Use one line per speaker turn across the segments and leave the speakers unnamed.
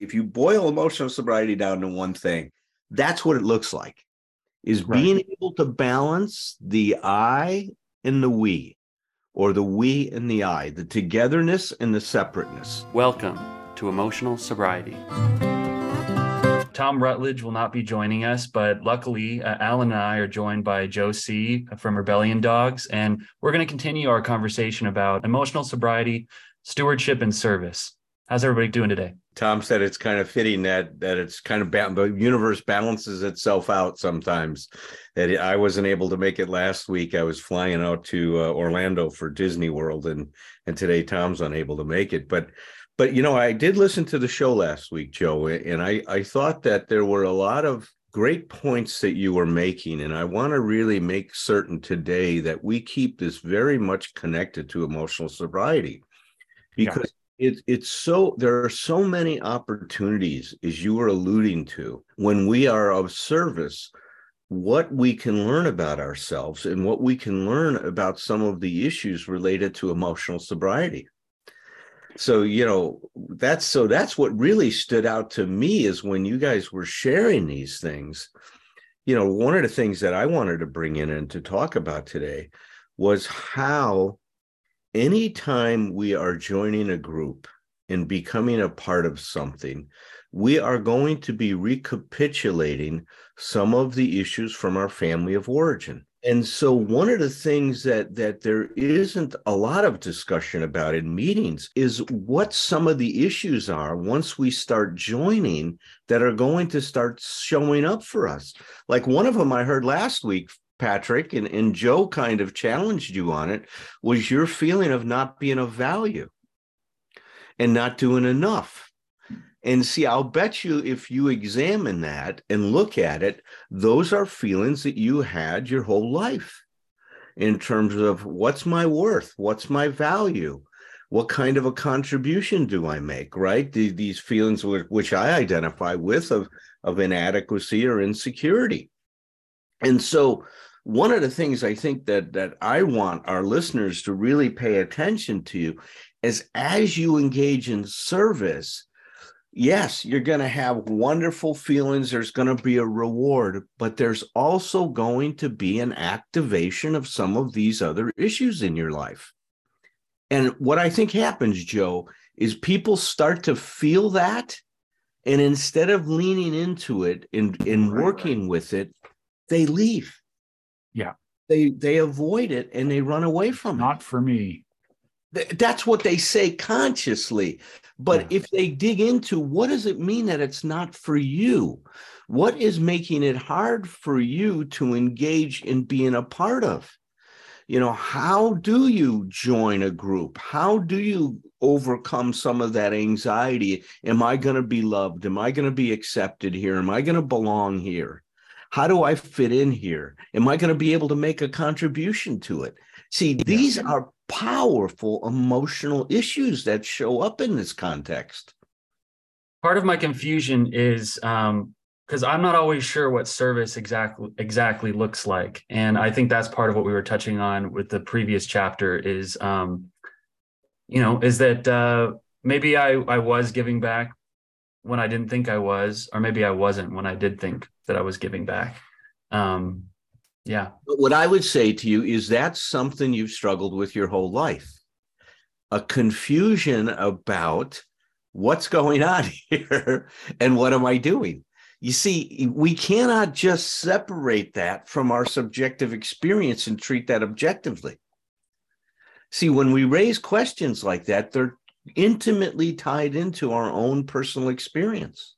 If you boil emotional sobriety down to one thing, that's what it looks like is
Right.
being able to balance the I and the we, or the we and the I, the togetherness and the separateness.
Welcome to Emotional Sobriety. Thom Rutledge will not be joining us, but luckily, uh, Allen and I are joined by Joe C. from Rebellion Dogs, and we're going to continue our conversation about emotional sobriety, stewardship, and service. How's everybody doing today?
Tom said it's kind of fitting that that it's kind of ba- the universe balances itself out sometimes. That I wasn't able to make it last week. I was flying out to uh, Orlando for Disney World, and and today Thom's unable to make it. But but you know, I did listen to the show last week, Joe, and I I thought that there were a lot of great points that you were making, and I want to really make certain today that we keep this very much connected to emotional sobriety, because it, it's so there are so many opportunities as you were alluding to when we are of service what we can learn about ourselves and what we can learn about some of the issues related to emotional sobriety. So you know that's so that's what really stood out to me is when you guys were sharing these things you know one of the things that i wanted to bring in and to talk about today was how anytime we are joining a group and becoming a part of something, we are going to be recapitulating some of the issues from our family of origin. And so one of the things that that there isn't a lot of discussion about in meetings is what some of the issues are once we start joining that are going to start showing up for us. Like one of them I heard last week Patrick and, and Joe kind of challenged you on it was your feeling of not being of value and not doing enough. And see, I'll bet you if you examine that and look at it, those are feelings that you had your whole life in terms of what's my worth? What's my value? What kind of a contribution do I make? Right? These feelings which, I identify with of, of inadequacy or insecurity. And so one of the things I think that that I want our listeners to really pay attention to is as you engage in service, yes, you're going to have wonderful feelings. There's going to be a reward, but there's also going to be an activation of some of these other issues in your life. And what I think happens, Joe, is people start to feel that. And instead of leaning into it and, and working with it, they leave.
Yeah.
They they avoid it and they run away from it.
Not for me.
Th- That's what they say consciously. But
Yeah.
if they dig into what does it mean that it's not for you? What is making it hard for you to engage in being a part of? You know, how do you join a group? How do you overcome some of that anxiety? Am I going to be loved? Am I going to be accepted here? Am I going to belong here? How do I fit in here? Am I going to be able to make a contribution to it? See, these are powerful emotional issues that show up in this context.
Part of my confusion is um, because I'm not always sure what service exactly exactly looks like, and I think that's part of what we were touching on with the previous chapter. Is um, you know, is that uh, maybe I I was giving back when I didn't think I was, or maybe I wasn't when I did think that I was giving back. Um, yeah,
But what I would say to you is that's something you've struggled with your whole life a confusion about what's going on here and what am I doing? You see, we cannot just separate that from our subjective experience and treat that objectively. See, when we raise questions like that, they're intimately tied into our own personal experience.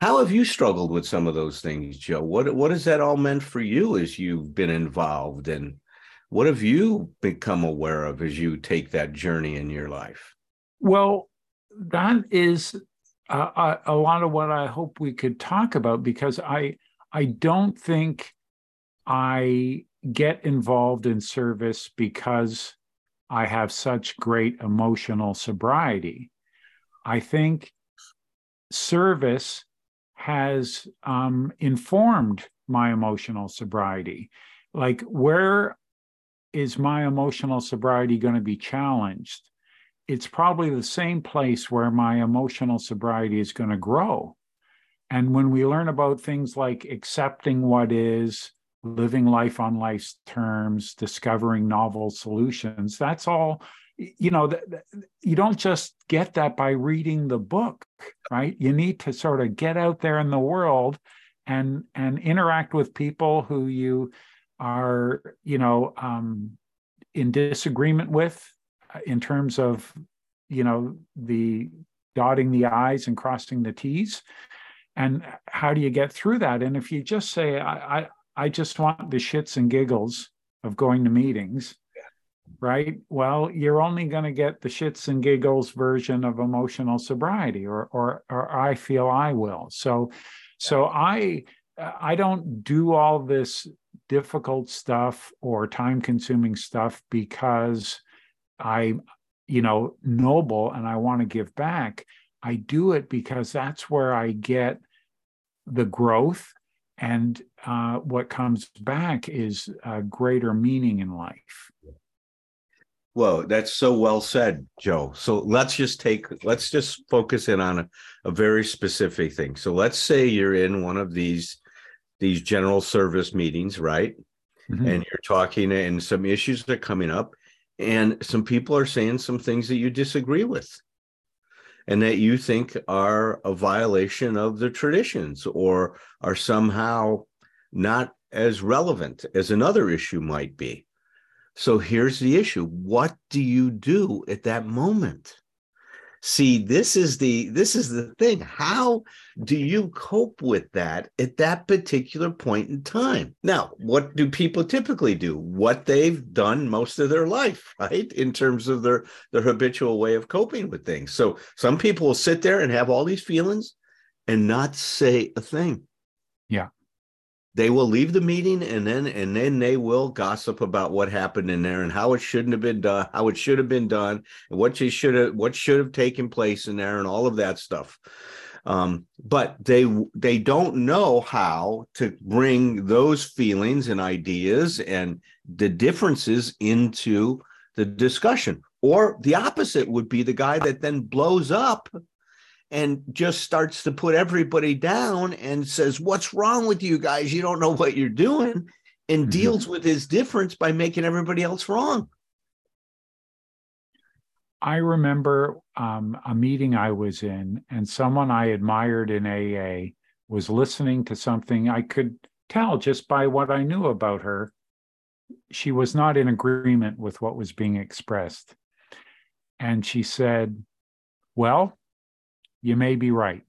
How have you struggled with some of those things, Joe? What what has that all meant for you as you've been involved, and what have you become aware of as you take that journey in your life?
Well, that is uh, a, a lot of what I hope we could talk about because I I don't think I get involved in service because I have such great emotional sobriety. I think service has um, informed my emotional sobriety. Like, where is my emotional sobriety going to be challenged? it's probably the same place where my emotional sobriety is going to grow. And when we learn about things like accepting what is, living life on life's terms, discovering novel solutions, that's all, you know, you don't just get that by reading the book, right? You need to sort of get out there in the world and and interact with people who you are, you know, um, in disagreement with uh, in terms of you know the dotting the i's and crossing the t's. And how do you get through that? And if you just say i i, I just want the shits and giggles of going to meetings right well you're only going to get the shits and giggles version of emotional sobriety or or or i feel i will so so i i don't do all this difficult stuff or time consuming stuff because I, you know, noble and I want to give back. I do it because that's where I get the growth. And uh, what comes back is a greater meaning in life.
Well, that's so well said, Joe. So let's just take, let's just focus in on a, a very specific thing. So let's say you're in one of these these general service meetings, right? Mm-hmm. And you're talking, and some issues are coming up, and some people are saying some things that you disagree with and that you think are a violation of the traditions or are somehow not as relevant as another issue might be. So here's the issue what do you do at that moment? See this is the this is the thing. How do you cope with that at that particular point in time? Now what do people typically do? What they've done most of their life right in terms of their their habitual way of coping with things. So some people will sit there and have all these feelings and not say a thing.
Yeah
they will leave the meeting and then and then they will gossip about what happened in there and how it shouldn't have been done how it should have been done and what you should have what should have taken place in there and all of that stuff. Um, but they they don't know how to bring those feelings and ideas and the differences into the discussion. Or the opposite would be the guy that then blows up and just starts to put everybody down and says, What's wrong with you guys? You don't know what you're doing, and mm-hmm. deals with his difference by making everybody else wrong.
I remember um, a meeting I was in, and someone I admired in AA was listening to something I could tell just by what I knew about her. She was not in agreement with what was being expressed. And she said, Well, you may be right.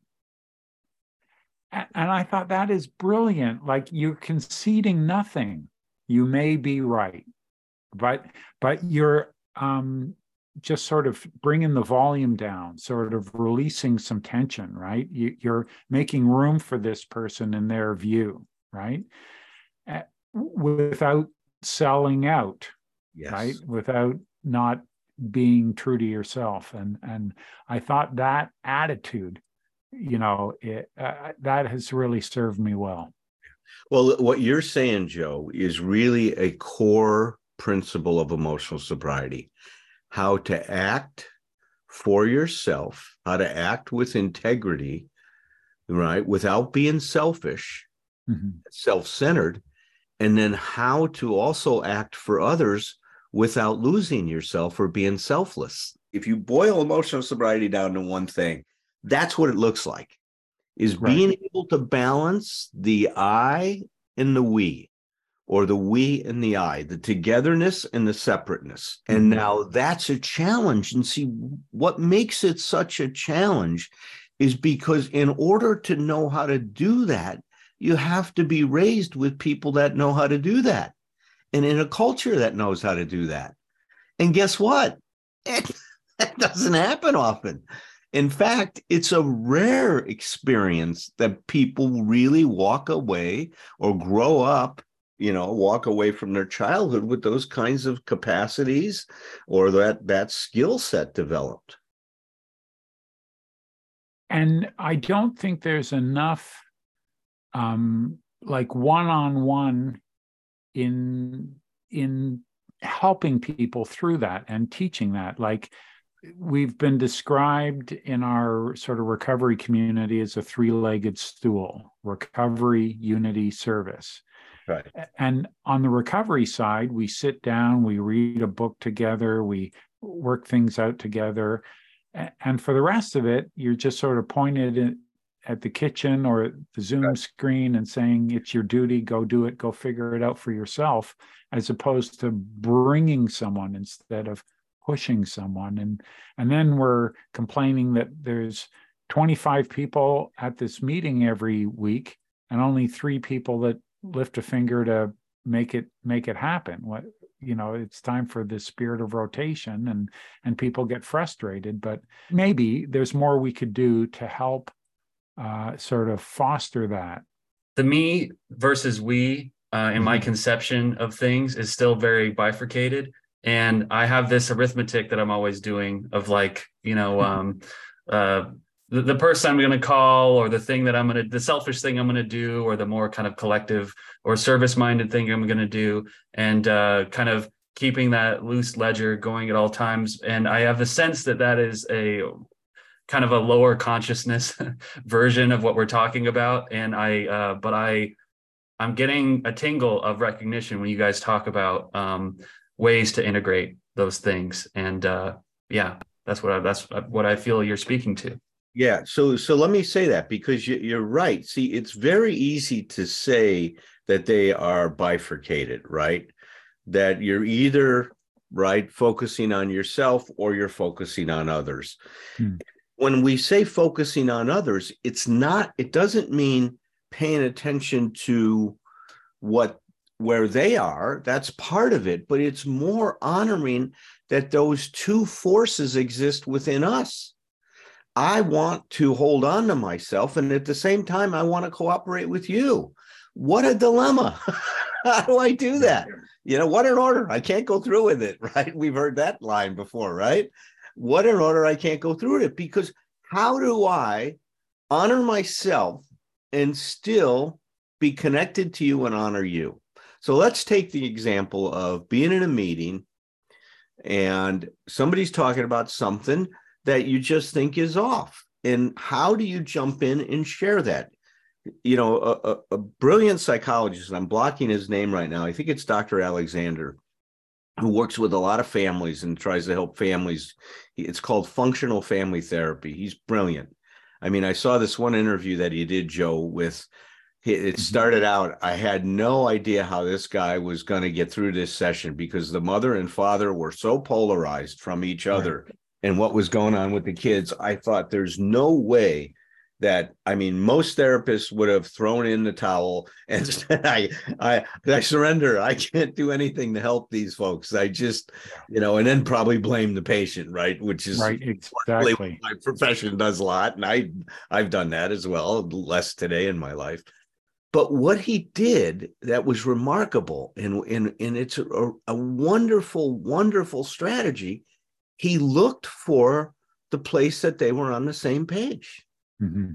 And I thought that is brilliant. Like you're conceding nothing. You may be right, but but you're um, just sort of bringing the volume down, sort of releasing some tension, right? You, are making room for this person in their view, right? Without selling out, yes. right? Without not being true to yourself. And and i thought that attitude you know it, uh, that has really served me well.
Well what you're saying joe is really a core principle of emotional sobriety. How to act for yourself how to act with integrity right without being selfish mm-hmm. self-centered and then how to also act for others without losing yourself or being selfless. If you boil emotional sobriety down to one thing, that's what it looks like is right. being able to balance the I and the we or the we and the I, the togetherness and the separateness. Mm-hmm. And now that's a challenge. And see, what makes it such a challenge is because in order to know how to do that, you have to be raised with people that know how to do that and in a culture that knows how to do that. And guess what? It, that doesn't happen often. In fact, it's a rare experience that people really walk away or grow up, you know, walk away from their childhood with those kinds of capacities or that that skill set developed.
And I don't think there's enough um like one-on-one in in helping people through that and teaching that. Like we've been described in our sort of recovery community as a three-legged stool recovery unity service.
Right.
And on the recovery side we sit down we read a book together we work things out together. And for the rest of it you're just sort of pointed at the kitchen or the zoom right. screen and saying it's your duty go do it go figure it out for yourself as opposed to bringing someone instead of pushing someone and and then we're complaining that there's 25 people at this meeting every week and only three people that lift a finger to make it make it happen what you know it's time for the spirit of rotation and and people get frustrated but maybe there's more we could do to help uh, sort of foster that.
The me versus we uh, in my mm-hmm. conception of things is still very bifurcated. And i have this arithmetic that i'm always doing of like you know um uh the, the person i'm going to call or the thing that i'm going to the selfish thing i'm going to do or the more kind of collective or service minded thing i'm going to do. And uh kind of keeping that loose ledger going at all times. And i have the sense that that is a kind of a lower consciousness version of what we're talking about. And i uh but i i'm getting a tingle of recognition when you guys talk about um ways to integrate those things. And uh, yeah that's what I, that's what i feel you're speaking to.
Yeah. So so let me say that because you, you're right. See it's very easy to say that they are bifurcated right? That you're either right focusing on yourself or you're focusing on others. Hmm. When we say focusing on others it's not it doesn't mean paying attention to what where they are, that's part of it, but it's more honoring that those two forces exist within us. I want to hold on to myself, and at the same time, I want to cooperate with you. What a dilemma. How do I do that? You know, what an order. I can't go through with it, right? We've heard that line before, right? What an order. I can't go through it because how do I honor myself and still be connected to you and honor you? So let's take the example of being in a meeting and somebody's talking about something that you just think is off. And how do you jump in and share that? You know, a, a, a brilliant psychologist, I'm blocking his name right now. I think it's Dr. Alexander, who works with a lot of families and tries to help families. It's called functional family therapy. He's brilliant. I mean, I saw this one interview that he did, Joe, with it mm-hmm. started out i had no idea how this guy was going to get through this session because the mother and father were so polarized from each other right. and what was going on with the kids i thought there's no way that i mean most therapists would have thrown in the towel and said i i i surrender i can't do anything to help these folks i just you know and then probably blame the patient right which is
right exactly
my profession does a lot and i i've done that as well less today in my life but what he did that was remarkable, and, and, and it's a, a wonderful, wonderful strategy. He looked for the place that they were on the same page. Mm-hmm.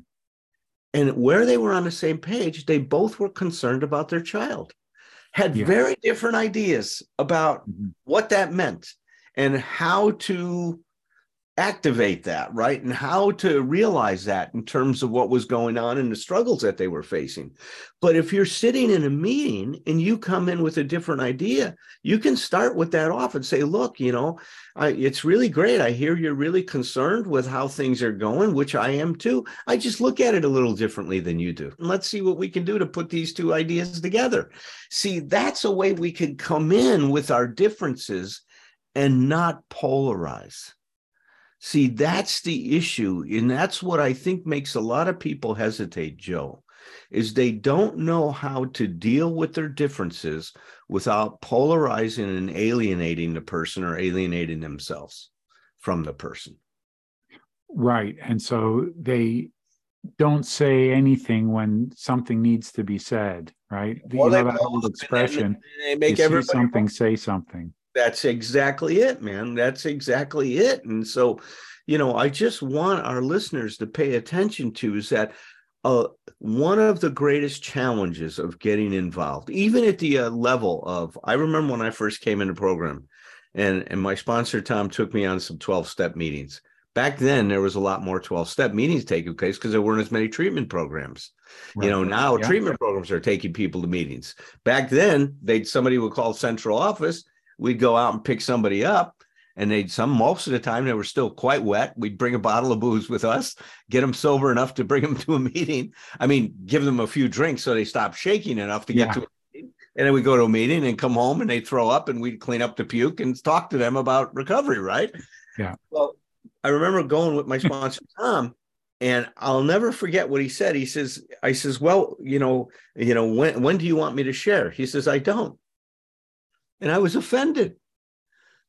And where they were on the same page, they both were concerned about their child, had yeah. very different ideas about mm-hmm. what that meant and how to activate that, right? And how to realize that in terms of what was going on and the struggles that they were facing. But if you're sitting in a meeting and you come in with a different idea, you can start with that off and say, look, you know, I, it's really great. I hear you're really concerned with how things are going, which I am too. I just look at it a little differently than you do. And let's see what we can do to put these two ideas together. See, that's a way we can come in with our differences and not polarize See, that's the issue. And that's what I think makes a lot of people hesitate, Joe, is they don't know how to deal with their differences without polarizing and alienating the person or alienating themselves from the person.
Right. And so they don't say anything when something needs to be said, right? Well, you know that old expression. They make everybody something, say something
that's exactly it, man. That's exactly it. And so, you know, I just want our listeners to pay attention to is that uh, one of the greatest challenges of getting involved, even at the uh, level of, I remember when I first came into program and and my sponsor Tom took me on some 12 step meetings. Back then, there was a lot more 12 step meetings taking place because there weren't as many treatment programs. Right. You know, now yeah. treatment programs are taking people to meetings. Back then, they'd somebody would call central office. We'd go out and pick somebody up, and they'd some most of the time they were still quite wet. We'd bring a bottle of booze with us, get them sober enough to bring them to a meeting. I mean, give them a few drinks so they stop shaking enough to yeah. get to and then we'd go to a meeting and come home and they'd throw up and we'd clean up the puke and talk to them about recovery, right?
Yeah.
Well, I remember going with my sponsor Tom, and I'll never forget what he said. He says, "I says, well, you know, you know, when when do you want me to share?" He says, "I don't," and I was offended.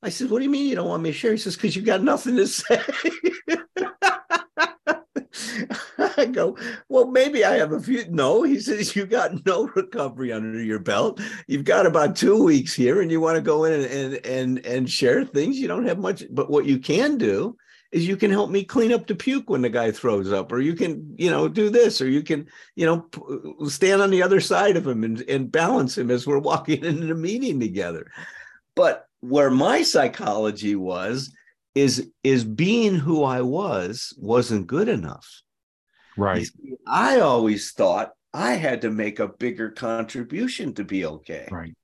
I said, "What do you mean you don't want me to share?" He says, "Because you've got nothing to say." I go, well, maybe I have a few. No, he says, you got no recovery under your belt. You've got about two weeks here, and you want to go in and and and, and share things. You don't have much, but what you can do is you can help me clean up the puke when the guy throws up, or you can, you know, do this, or you can, you know, stand on the other side of him and, and balance him as we're walking into the meeting together. But where my psychology was is is being who I was wasn't good enough.
Right.
I always thought I had to make a bigger contribution to be okay.
Right.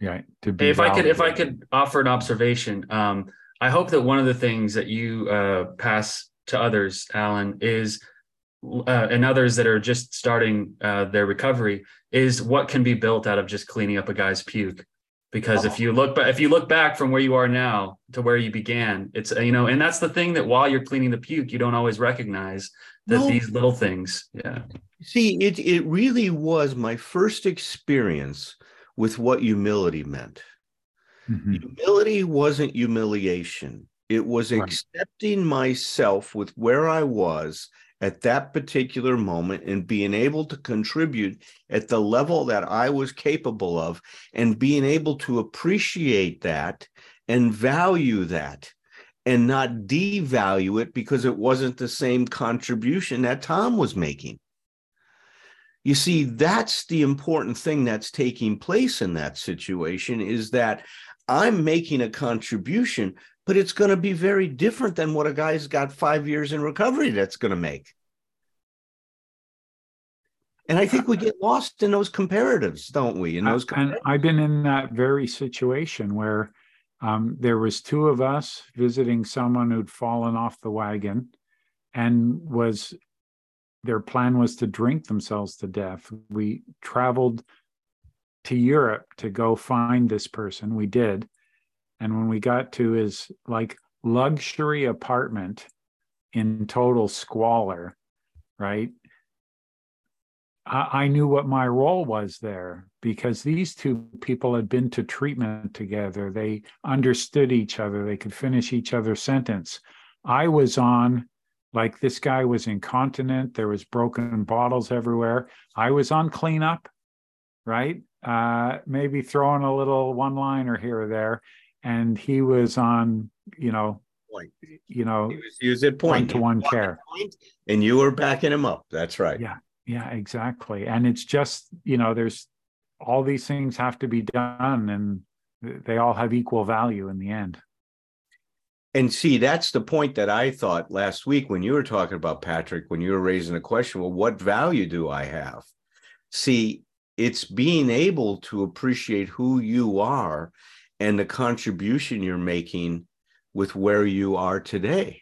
Yeah. To be
if validated. I could if I could offer an observation, um, I hope that one of the things that you uh, pass to others, Allen, is uh, and others that are just starting uh, their recovery is what can be built out of just cleaning up a guy's puke because oh. if you look but if you look back from where you are now to where you began it's you know and that's the thing that while you're cleaning the puke you don't always recognize that no. these little things yeah
see it it really was my first experience with what humility meant mm-hmm. humility wasn't humiliation it was right. accepting myself with where i was at that particular moment and being able to contribute at the level that I was capable of and being able to appreciate that and value that and not devalue it because it wasn't the same contribution that Tom was making. You see, that's the important thing that's taking place in that situation is that I'm making a contribution, but it's going to be very different than what a guy's got five years in recovery that's going to make. And I think we get lost in those comparatives, don't we? In those,
and I've been in that very situation where um, there was two of us visiting someone who'd fallen off the wagon, and was their plan was to drink themselves to death. We traveled to Europe to go find this person. We did, and when we got to his like luxury apartment in total squalor, right? I, I knew what my role was there because these two people had been to treatment together. They understood each other. They could finish each other's sentence. I was on like this guy was incontinent there was broken bottles everywhere i was on cleanup right uh, maybe throwing a little one liner here or there and he was on, you know, point. You know,
he was, he was at
point, to one care,
point, and you were backing him up. That's right.
Yeah, yeah, exactly. And it's just you know, there's all these things have to be done, and they all have equal value in the end.
And see, that's the point that I thought last week when you were talking about Patrick, when you were raising the question, well, what value do I have? See, it's being able to appreciate who you are and the contribution you're making with where you are today.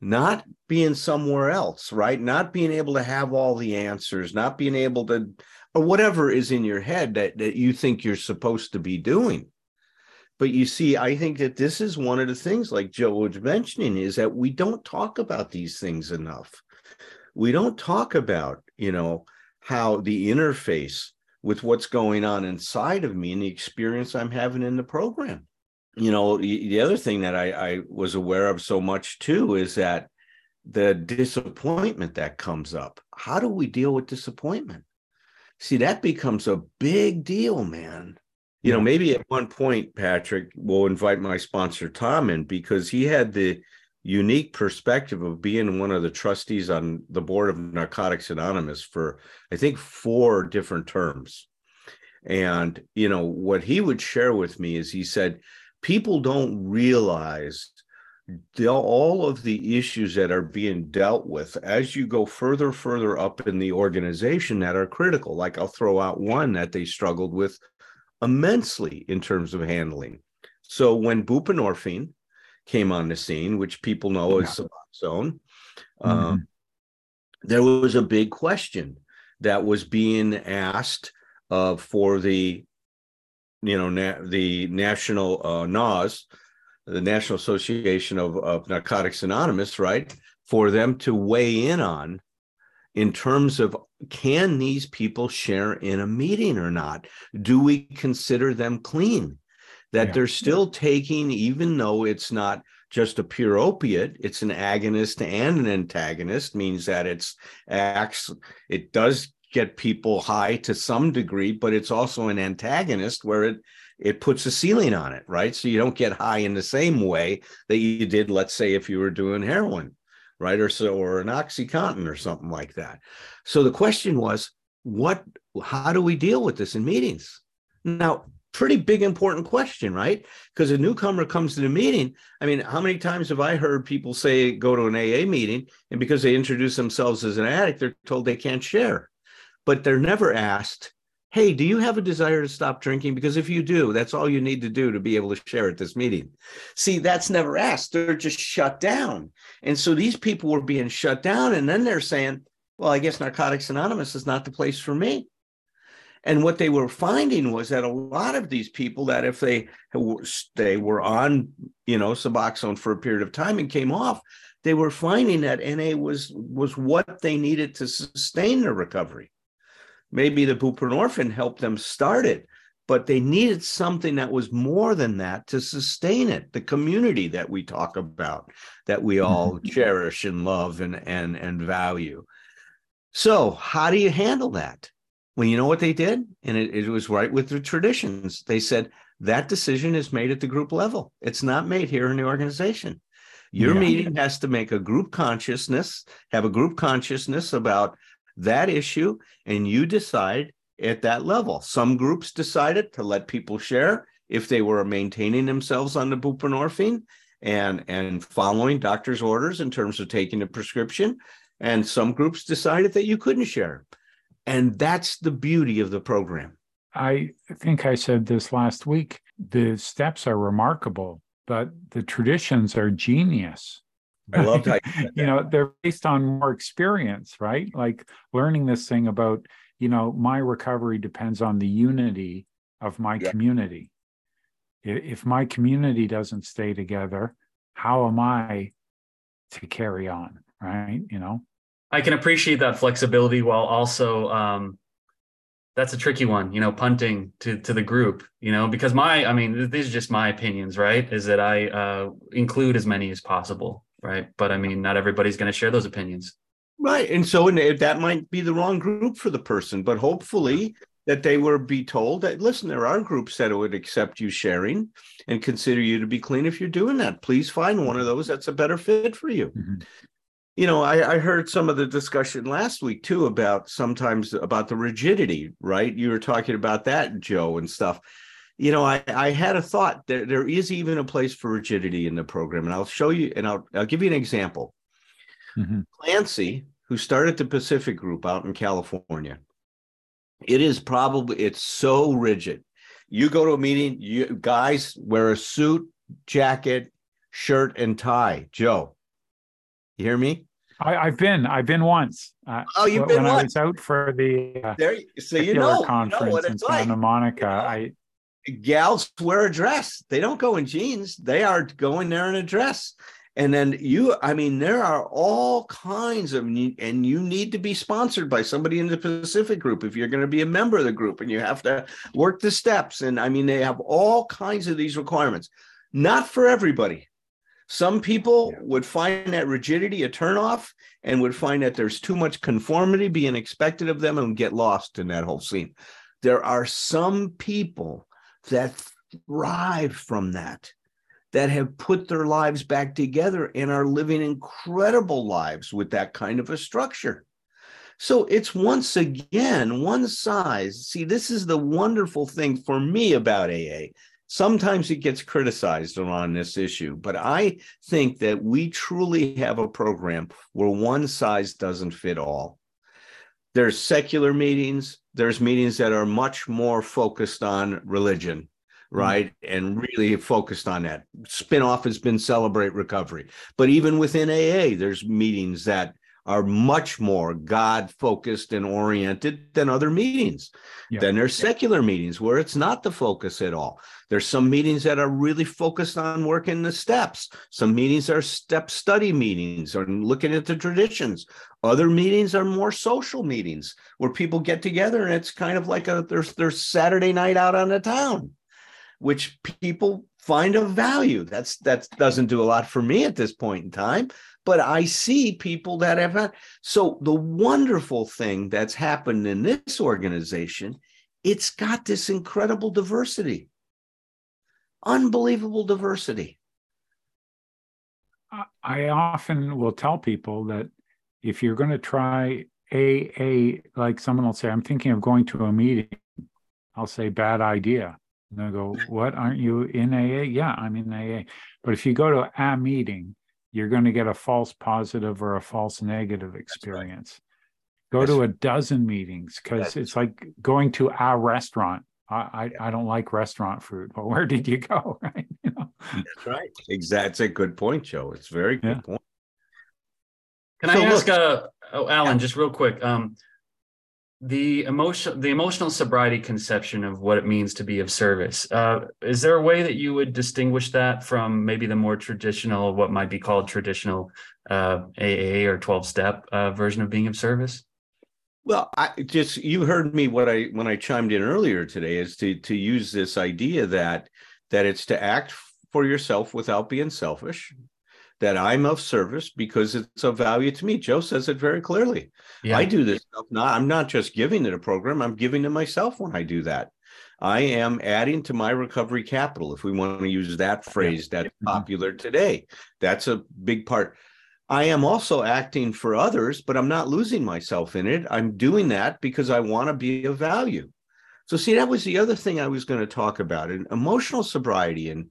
Not being somewhere else, right? Not being able to have all the answers, not being able to, or whatever is in your head that, that you think you're supposed to be doing. But you see, I think that this is one of the things, like Joe was mentioning, is that we don't talk about these things enough. We don't talk about, you know, how the interface with what's going on inside of me and the experience I'm having in the program. You know, the other thing that I, I was aware of so much too is that the disappointment that comes up. How do we deal with disappointment? See, that becomes a big deal, man. You know, maybe at one point, Patrick, we'll invite my sponsor Tom in because he had the unique perspective of being one of the trustees on the board of Narcotics Anonymous for, I think, four different terms. And, you know, what he would share with me is he said, people don't realize the, all of the issues that are being dealt with as you go further, further up in the organization that are critical. Like I'll throw out one that they struggled with immensely in terms of handling. So when buprenorphine came on the scene, which people know yeah. as Suboxone, mm-hmm. uh, there was a big question that was being asked uh, for the, you know, na- the national uh, NAS, the National Association of, of Narcotics Anonymous, right, for them to weigh in on in terms of can these people share in a meeting or not? Do we consider them clean? That yeah. they're still taking, even though it's not just a pure opiate, it's an agonist and an antagonist, means that it's acts, it does get people high to some degree, but it's also an antagonist where it it puts a ceiling on it, right? So you don't get high in the same way that you did, let's say, if you were doing heroin, right? Or so or an oxycontin or something like that. So the question was, what how do we deal with this in meetings? Now, pretty big important question, right? Because a newcomer comes to the meeting. I mean, how many times have I heard people say go to an AA meeting and because they introduce themselves as an addict, they're told they can't share but they're never asked, hey, do you have a desire to stop drinking? Because if you do, that's all you need to do to be able to share at this meeting. See, that's never asked. They're just shut down. And so these people were being shut down. And then they're saying, well, I guess Narcotics Anonymous is not the place for me. And what they were finding was that a lot of these people that if they they were on, you know, Suboxone for a period of time and came off, they were finding that NA was was what they needed to sustain their recovery. Maybe the buprenorphine helped them start it but they needed something that was more than that to sustain it the community that we talk about that we all mm-hmm. cherish and love and and and value. So how do you handle that well you know what they did? And it, it was right with the traditions. They said that decision is made at the group level. It's not made here in the organization. Your yeah. meeting has to make a group consciousness have a group consciousness about that issue and you decide at that level. Some groups decided to let people share if they were maintaining themselves on the buprenorphine and and following doctor's orders in terms of taking a prescription. And some groups decided that you couldn't share and that's the beauty of the program
i think i said this last week the steps are remarkable but the traditions are genius
I love
you, you know they're based on more experience, right? Like learning this thing about you know my recovery depends on the unity of my yeah. community. If my community doesn't stay together, how am I to carry on? Right? You know.
I can appreciate that flexibility while also um, that's a tricky one, you know, punting to to the group, you know, because my, I mean, these are just my opinions, right? Is that I uh, include as many as possible, right? But I mean, not everybody's going to share those opinions.
Right. And so and that might be the wrong group for the person, but hopefully that they were be told that listen, there are groups that would accept you sharing and consider you to be clean if you're doing that. Please find one of those that's a better fit for you. Mm-hmm. You know, I, I heard some of the discussion last week too about sometimes about the rigidity, right? You were talking about that, Joe, and stuff you know, I, I had a thought there, there is even a place for rigidity in the program. And I'll show you, and I'll, I'll give you an example. Mm-hmm. Clancy, who started the Pacific Group out in California, it is probably, it's so rigid. You go to a meeting, you guys wear a suit, jacket, shirt, and tie. Joe, you hear me?
I, have been. I've been once.
Uh, oh, you've been
when
once.
I was out for the uh,
there. So you know,
conference
you know
in Santa like. Monica. I
gals wear a dress. They don't go in jeans. They are going there in a dress. And then you, I mean, there are all kinds of, and you need to be sponsored by somebody in the Pacific group if you're going to be a member of the group and you have to work the steps. And I mean, they have all kinds of these requirements. Not for everybody. Some people yeah. would find that rigidity a turnoff and would find that there's too much conformity being expected of them and get lost in that whole scene. There are some people that thrive from that, that have put their lives back together and are living incredible lives with that kind of a structure. So it's once again one size. See, this is the wonderful thing for me about AA. Sometimes it gets criticized on this issue, but I think that we truly have a program where one size doesn't fit all. There's secular meetings, there's meetings that are much more focused on religion Mm-hmm. right? Mm-hmm. And really focused on that. Spinoff has been Celebrate Recovery. But even within AA, there's meetings that are much more God focused and oriented than other meetings. Yeah. Then there's secular meetings where it's not the focus at all. There's some meetings that are really focused on working the steps. Some meetings are step study meetings or looking at the traditions. Other meetings are more social meetings where people get together and it's kind of like a there's there's Saturday night out on the town which people find a value. That's that doesn't do a lot for me at this point in time, but I see people that have had. So the wonderful thing that's happened in this organization, it's got this incredible diversity, unbelievable diversity.
I often will tell people that if you're going to try AA, like someone will say, I'm thinking of going to a meeting, I'll say, bad idea and they go, What? Aren't you in AA? Yeah, I'm in AA. But if you go to a meeting, you're going to get a false positive or a false negative experience. Right. Go That's to a dozen meetings because it's like going to a restaurant. I, I, I, don't like restaurant food. but where did you go?
Right? You know? That's right. Exactly. That's a good point, Joe. It's very good yeah. point.
Can so I ask, look, uh, oh, Allen, yeah. just real quick? Um, the emotion the emotional sobriety conception of what it means to be of service. Uh, is there a way that you would distinguish that from maybe the more traditional what might be called traditional uh, aa or 12 step uh, version of being of service?
Well i just you heard me what i when i chimed in earlier today is to to use this idea that that it's to act for yourself without being selfish that I'm of service because it's of value to me. Joe says it very clearly. Yeah. I do this stuff not I'm not just giving it a program, I'm giving to myself when I do that. I am adding to my recovery capital, if we want to use that phrase that's mm-hmm. popular today. That's a big part. I am also acting for others, but I'm not losing myself in it. I'm doing that because I want to be of value. So, see, that was the other thing I was going to talk about and emotional sobriety and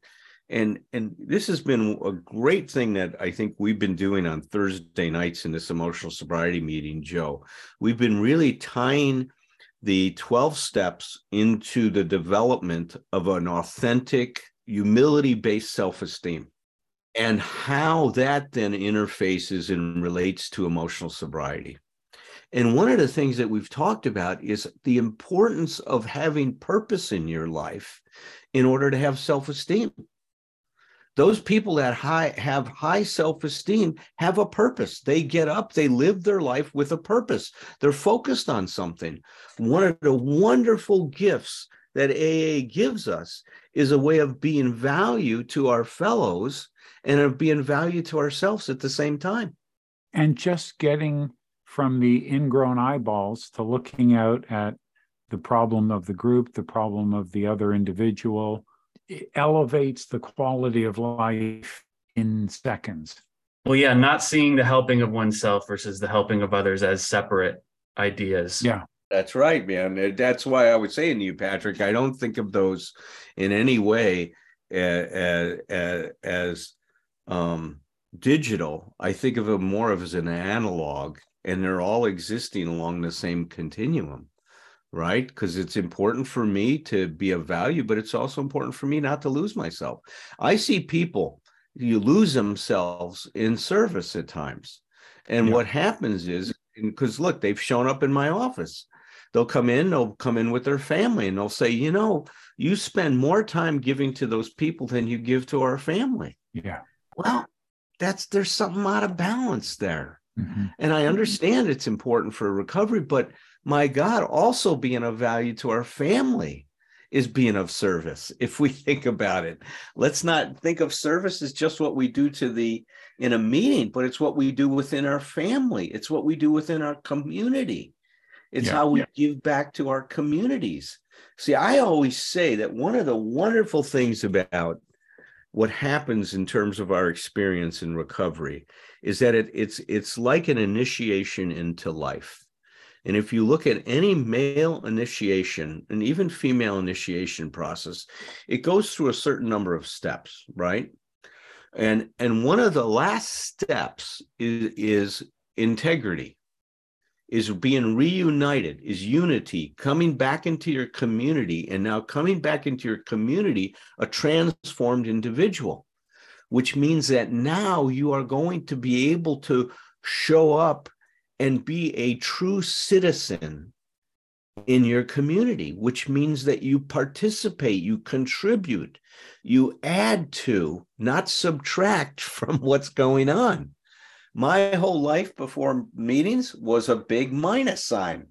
and and this has been a great thing that i think we've been doing on thursday nights in this emotional sobriety meeting joe. We've been really tying the 12 steps into the development of an authentic humility based self-esteem and how that then interfaces and relates to emotional sobriety. And one of the things that we've talked about is the importance of having purpose in your life in order to have self-esteem those people that high have high self-esteem have a purpose. They get up they live their life with a purpose. They're focused on something. One of the wonderful gifts that aa gives us is a way of being value to our fellows and of being value to ourselves at the same time.
And just getting from the ingrown eyeballs to looking out at the problem of the group the problem of the other individual elevates the quality of life in seconds.
Well, yeah, not seeing the helping of oneself versus the helping of others as separate ideas.
Yeah.
That's right, man. That's why I was saying to you, Patrick, I don't think of those in any way as, as, as um, digital. I think of them more of as an analog, and they're all existing along the same continuum right? Because it's important for me to be of value, but it's also important for me not to lose myself. I see people you lose themselves in service at times. And yeah. what happens is because look, they've shown up in my office. They'll come in, they'll come in with their family, and they'll say, you know, you spend more time giving to those people than you give to our family.
Yeah.
Well, that's there's something out of balance there.
Mm-hmm.
And I understand it's important for recovery, but my God, also being of value to our family is being of service. If we think about it, let's not think of service as just what we do to the in a meeting, but it's what we do within our family. It's what we do within our community. It's yeah, how we yeah. give back to our communities. See, I always say that one of the wonderful things about what happens in terms of our experience in recovery is that it, it's it's like an initiation into life And if you look at any male initiation and even female initiation process, it goes through a certain number of steps, right? And and one of the last steps is, is integrity, is being reunited, is unity, coming back into your community, and now coming back into your community, a transformed individual, which means that now you are going to be able to show up and be a true citizen in your community, which means that you participate, you contribute, you add to, not subtract from what's going on. My whole life before meetings was a big minus sign.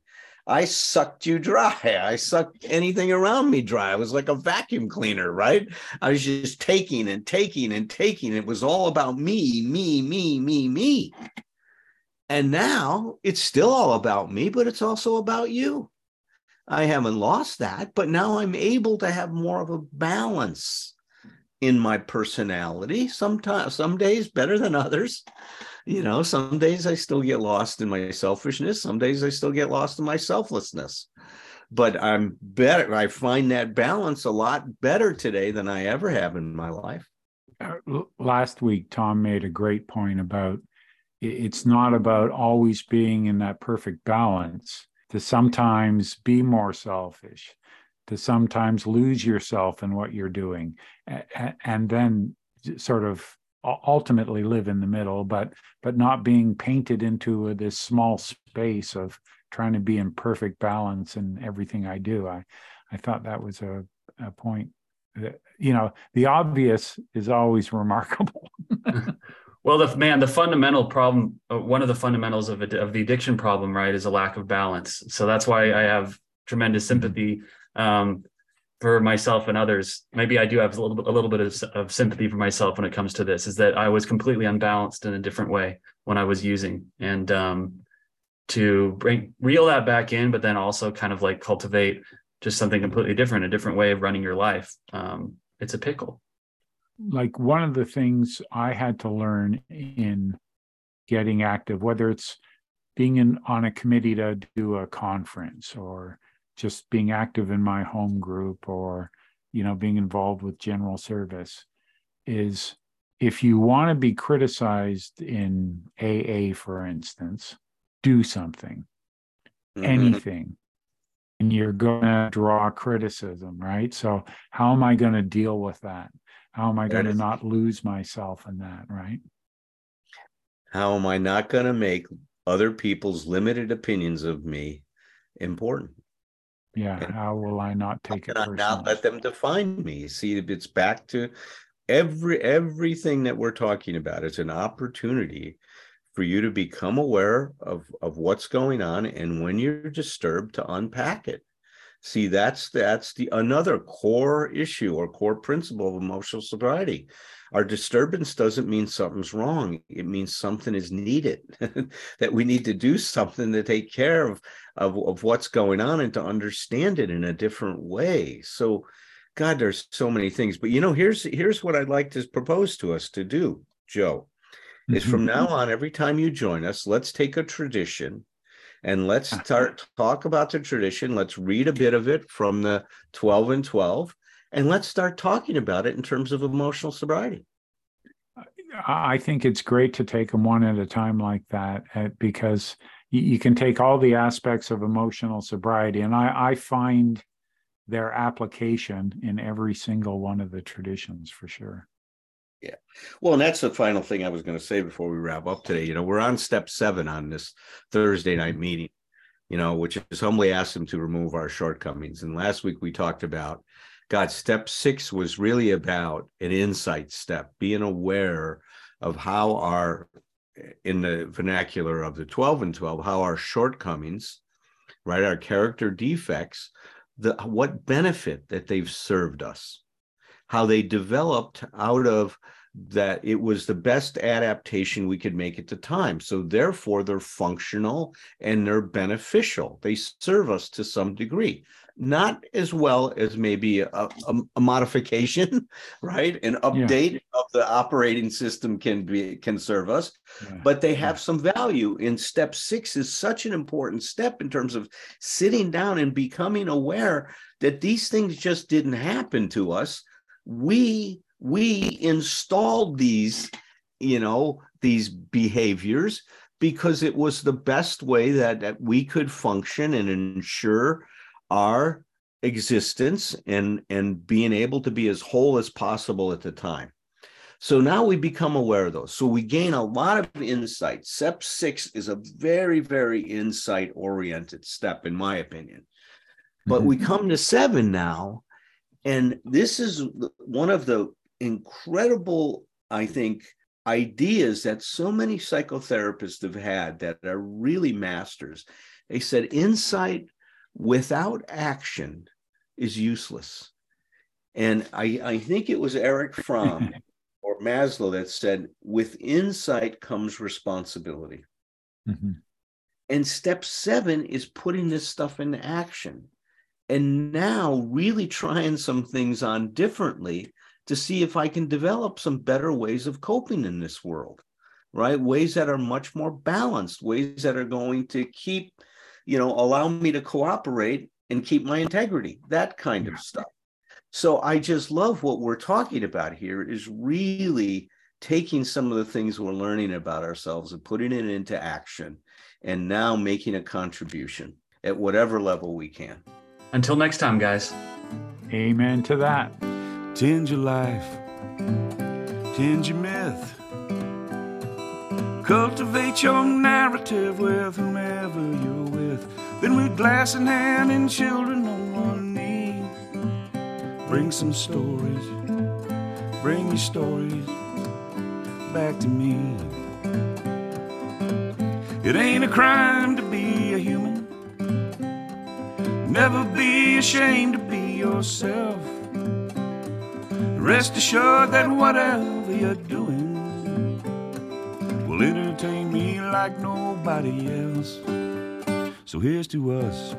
I sucked you dry. I sucked anything around me dry. I was like a vacuum cleaner, right? I was just taking and taking and taking. It was all about me, me, me, me, me. And now it's still all about me, but it's also about you. I haven't lost that, but now I'm able to have more of a balance in my personality. Sometimes, some days better than others. You know, some days I still get lost in my selfishness. Some days I still get lost in my selflessness. But I'm better. I find that balance a lot better today than I ever have in my life.
Uh, last week, Thom made a great point about it's not about always being in that perfect balance to sometimes be more selfish, to sometimes lose yourself in what you're doing, and then sort of ultimately live in the middle, but but not being painted into this small space of trying to be in perfect balance in everything I do. I I thought that was a, a point that you know the obvious is always remarkable.
Well, the man, the fundamental problem, uh, one of the fundamentals of it, of the addiction problem, right, is a lack of balance. So that's why I have tremendous mm-hmm. sympathy um, for myself and others. Maybe I do have a little bit, a little bit of, of sympathy for myself when it comes to this. Is that I was completely unbalanced in a different way when I was using, and um, to bring reel that back in, but then also kind of like cultivate just something completely different, a different way of running your life. Um, it's a pickle
like one of the things I had to learn in getting active, whether it's being in on a committee to do a conference or just being active in my home group or you know being involved with general service is if you want to be criticized in AA for instance do something mm-hmm. anything and you're going to draw criticism right so how am i going to deal with that how am I going to not lose myself in that, right?
How am I not going to make other people's limited opinions of me important?
Yeah. And how will I not take it?
Personally? Not let them define me. See, it's back to every everything that we're talking about. It's an opportunity for you to become aware of of what's going on, and when you're disturbed, to unpack it see that's that's the another core issue or core principle of emotional sobriety. Our disturbance doesn't mean something's wrong. It means something is needed that we need to do something to take care of, of of what's going on and to understand it in a different way. So god there's so many things but you know here's here's what i'd like to propose to us to do joe. Is mm-hmm. from now on every time you join us let's take a tradition and let's start talk about the tradition. Let's read a bit of it from the 12 and 12 and let's start talking about it in terms of emotional sobriety.
I think it's great to take them one at a time like that uh, because you, can take all the aspects of emotional sobriety and I, I find their application in every single one of the traditions for sure
yeah. Well, and that's the final thing I was going to say before we wrap up today. You know, we're on step seven on this Thursday night meeting, you know, which is humbly ask them to remove our shortcomings. And last week we talked about, God, step six was really about an insight step, being aware of how our, in the vernacular of the 12 and 12, how our shortcomings, right, our character defects, the what benefit that they've served us how they developed out of that it was the best adaptation we could make at the time. So therefore, they're functional and they're beneficial. They serve us to some degree, not as well as maybe a, a, a modification, right? An update yeah. of the operating system can be can serve us, yeah. but they have yeah. some value. In step six is such an important step in terms of sitting down and becoming aware that these things just didn't happen to us. We we installed these you know these behaviors because it was the best way that, that we could function and ensure our existence and and being able to be as whole as possible at the time. So now we become aware of those. So we gain a lot of insight. Step six is a very very insight oriented step in my opinion. But mm-hmm. we come to seven now and this is one of the incredible, I think, ideas that so many psychotherapists have had that are really masters. They said insight without action is useless. And I, I think it was Erich Fromm or Maslow that said, with insight comes responsibility. Mm-hmm. And step seven is putting this stuff into action. And now, really trying some things on differently to see if I can develop some better ways of coping in this world, right? Ways that are much more balanced, ways that are going to keep, you know, allow me to cooperate and keep my integrity, that kind of stuff. So I just love what we're talking about here is really taking some of the things we're learning about ourselves and putting it into action and now making a contribution at whatever level we can.
Until next time, guys.
Amen to that.
Tend your life, tend your myth. Cultivate your narrative with whomever you're with. Then with glass in hand and children on one knee. Bring some stories, bring your stories back to me. It ain't a crime Never be ashamed to be yourself. Rest assured that whatever you're doing will entertain me like nobody else. So here's to us,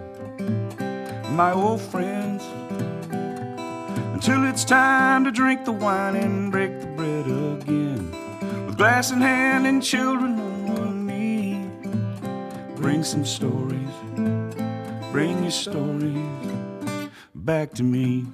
my old friends, until it's time to drink the wine and break the bread again. With glass in hand and children on one knee, bring some stories, bring your stories back to me.